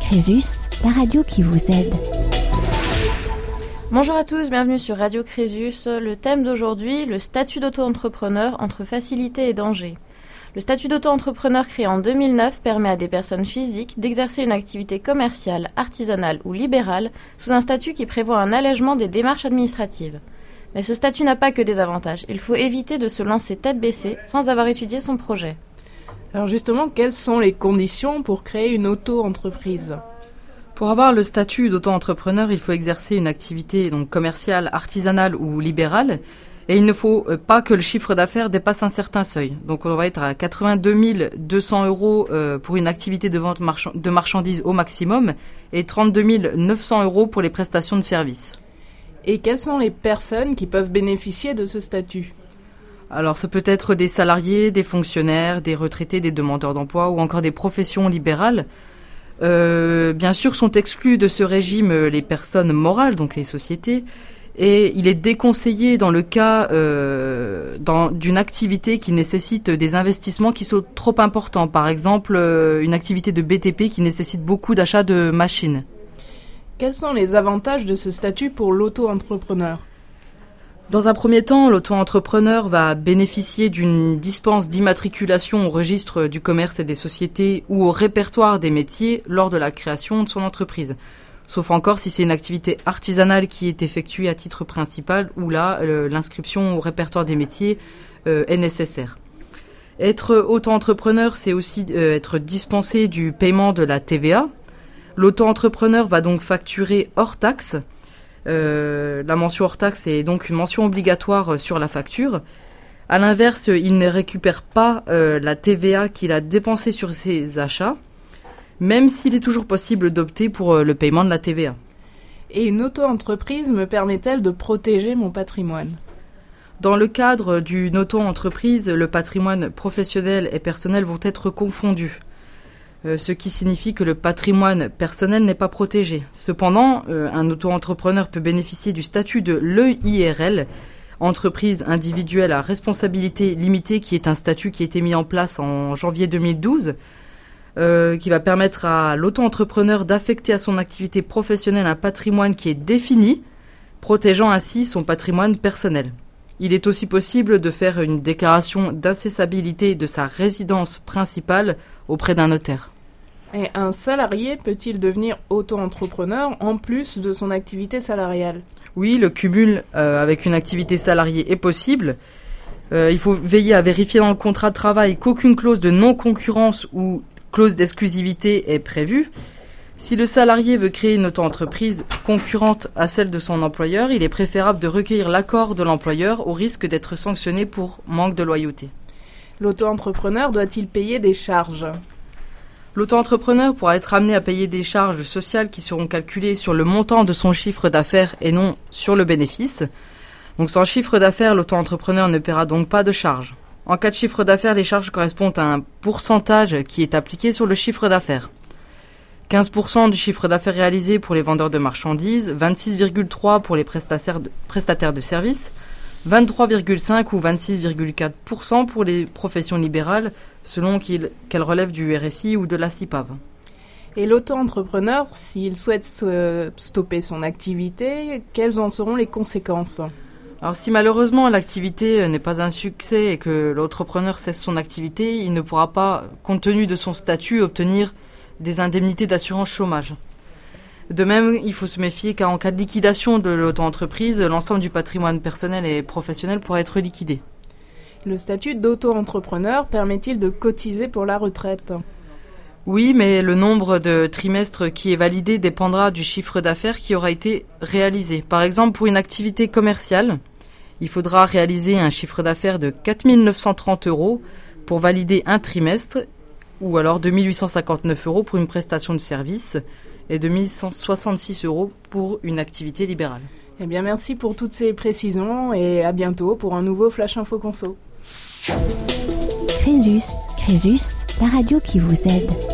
Crésus, la radio qui vous aide. Bonjour à tous, bienvenue sur Radio Crésus. Le thème d'aujourd'hui, le statut d'auto-entrepreneur entre facilité et danger. Le statut d'auto-entrepreneur créé en 2009 permet à des personnes physiques d'exercer une activité commerciale, artisanale ou libérale sous un statut qui prévoit un allègement des démarches administratives. Mais ce statut n'a pas que des avantages. Il faut éviter de se lancer tête baissée sans avoir étudié son projet. Alors justement, quelles sont les conditions pour créer une auto-entreprise pour avoir le statut d'auto-entrepreneur, il faut exercer une activité donc commerciale, artisanale ou libérale. Et il ne faut euh, pas que le chiffre d'affaires dépasse un certain seuil. Donc on va être à 82 200 euros euh, pour une activité de vente de marchandises au maximum et 32 900 euros pour les prestations de services. Et quelles sont les personnes qui peuvent bénéficier de ce statut? Alors ça peut être des salariés, des fonctionnaires, des retraités, des demandeurs d'emploi ou encore des professions libérales. Euh, bien sûr sont exclus de ce régime les personnes morales, donc les sociétés, et il est déconseillé dans le cas euh, d'une activité qui nécessite des investissements qui sont trop importants. Par exemple, euh, une activité de BTP qui nécessite beaucoup d'achats de machines. Quels sont les avantages de ce statut pour l'auto-entrepreneur? Dans un premier temps, l'auto-entrepreneur va bénéficier d'une dispense d'immatriculation au registre du commerce et des sociétés ou au répertoire des métiers lors de la création de son entreprise. Sauf encore si c'est une activité artisanale qui est effectuée à titre principal, où là, l'inscription au répertoire des métiers euh, est nécessaire. Être auto-entrepreneur, c'est aussi euh, être dispensé du paiement de la TVA. L'auto-entrepreneur va donc facturer hors taxe la mention hors taxe est donc une mention obligatoire euh, sur la facture. À l'inverse, il ne récupère pas euh, la TVA qu'il a dépensée sur ses achats, même s'il est toujours possible d'opter pour le paiement de la TVA. Et une auto-entreprise me permet-elle de protéger mon patrimoine? Dans le cadre d'une auto-entreprise, le patrimoine professionnel et personnel vont être confondus. Euh, ce qui signifie que le patrimoine personnel n'est pas protégé. Cependant, euh, un auto-entrepreneur peut bénéficier du statut de l'EIRL, entreprise individuelle à responsabilité limitée, qui est un statut qui a été mis en place en janvier 2012, euh, qui va permettre à l'auto-entrepreneur d'affecter à son activité professionnelle un patrimoine qui est défini, protégeant ainsi son patrimoine personnel. Il est aussi possible de faire une déclaration d'incessabilité de sa résidence principale auprès d'un notaire. Et un salarié peut-il devenir auto-entrepreneur en plus de son activité salariale? Oui, le cumul euh, avec une activité salariée est possible. Euh, il faut veiller à vérifier dans le contrat de travail qu'aucune clause de non-concurrence ou clause d'exclusivité est prévue. Si le salarié veut créer une auto-entreprise concurrente à celle de son employeur, il est préférable de recueillir l'accord de l'employeur au risque d'être sanctionné pour manque de loyauté. L'auto-entrepreneur doit-il payer des charges? L'auto-entrepreneur pourra être amené à payer des charges sociales qui seront calculées sur le montant de son chiffre d'affaires et non sur le bénéfice. Donc sans chiffre d'affaires, l'auto-entrepreneur ne paiera donc pas de charges. En cas de chiffre d'affaires, les charges correspondent à un pourcentage qui est appliqué sur le chiffre d'affaires. 15% du chiffre d'affaires réalisé pour les vendeurs de marchandises, 26,3% pour les prestataires de services, 23,5 ou 26,4% pour les professions libérales, selon qu'elles relèvent du RSI ou de la CIPAV. Et l'auto-entrepreneur, s'il souhaite stopper son activité, quelles en seront les conséquences? Alors si malheureusement l'activité n'est pas un succès et que l'entrepreneur cesse son activité, il ne pourra pas, compte tenu de son statut, obtenir des indemnités d'assurance chômage. De même, il faut se méfier car en cas de liquidation de l'auto-entreprise, l'ensemble du patrimoine personnel et professionnel pourra être liquidé. Le statut d'auto-entrepreneur permet-il de cotiser pour la retraite? Oui, mais le nombre de trimestres qui est validé dépendra du chiffre d'affaires qui aura été réalisé. Par exemple, pour une activité commerciale, il faudra réaliser un chiffre d'affaires de 4 930 euros pour valider un trimestre, ou alors 2859 euros pour une prestation de service et 2166 euros pour une activité libérale. Eh bien, merci pour toutes ces précisions et à bientôt pour un nouveau Flash Info Conso. Crésus, Crésus, la radio qui vous aide.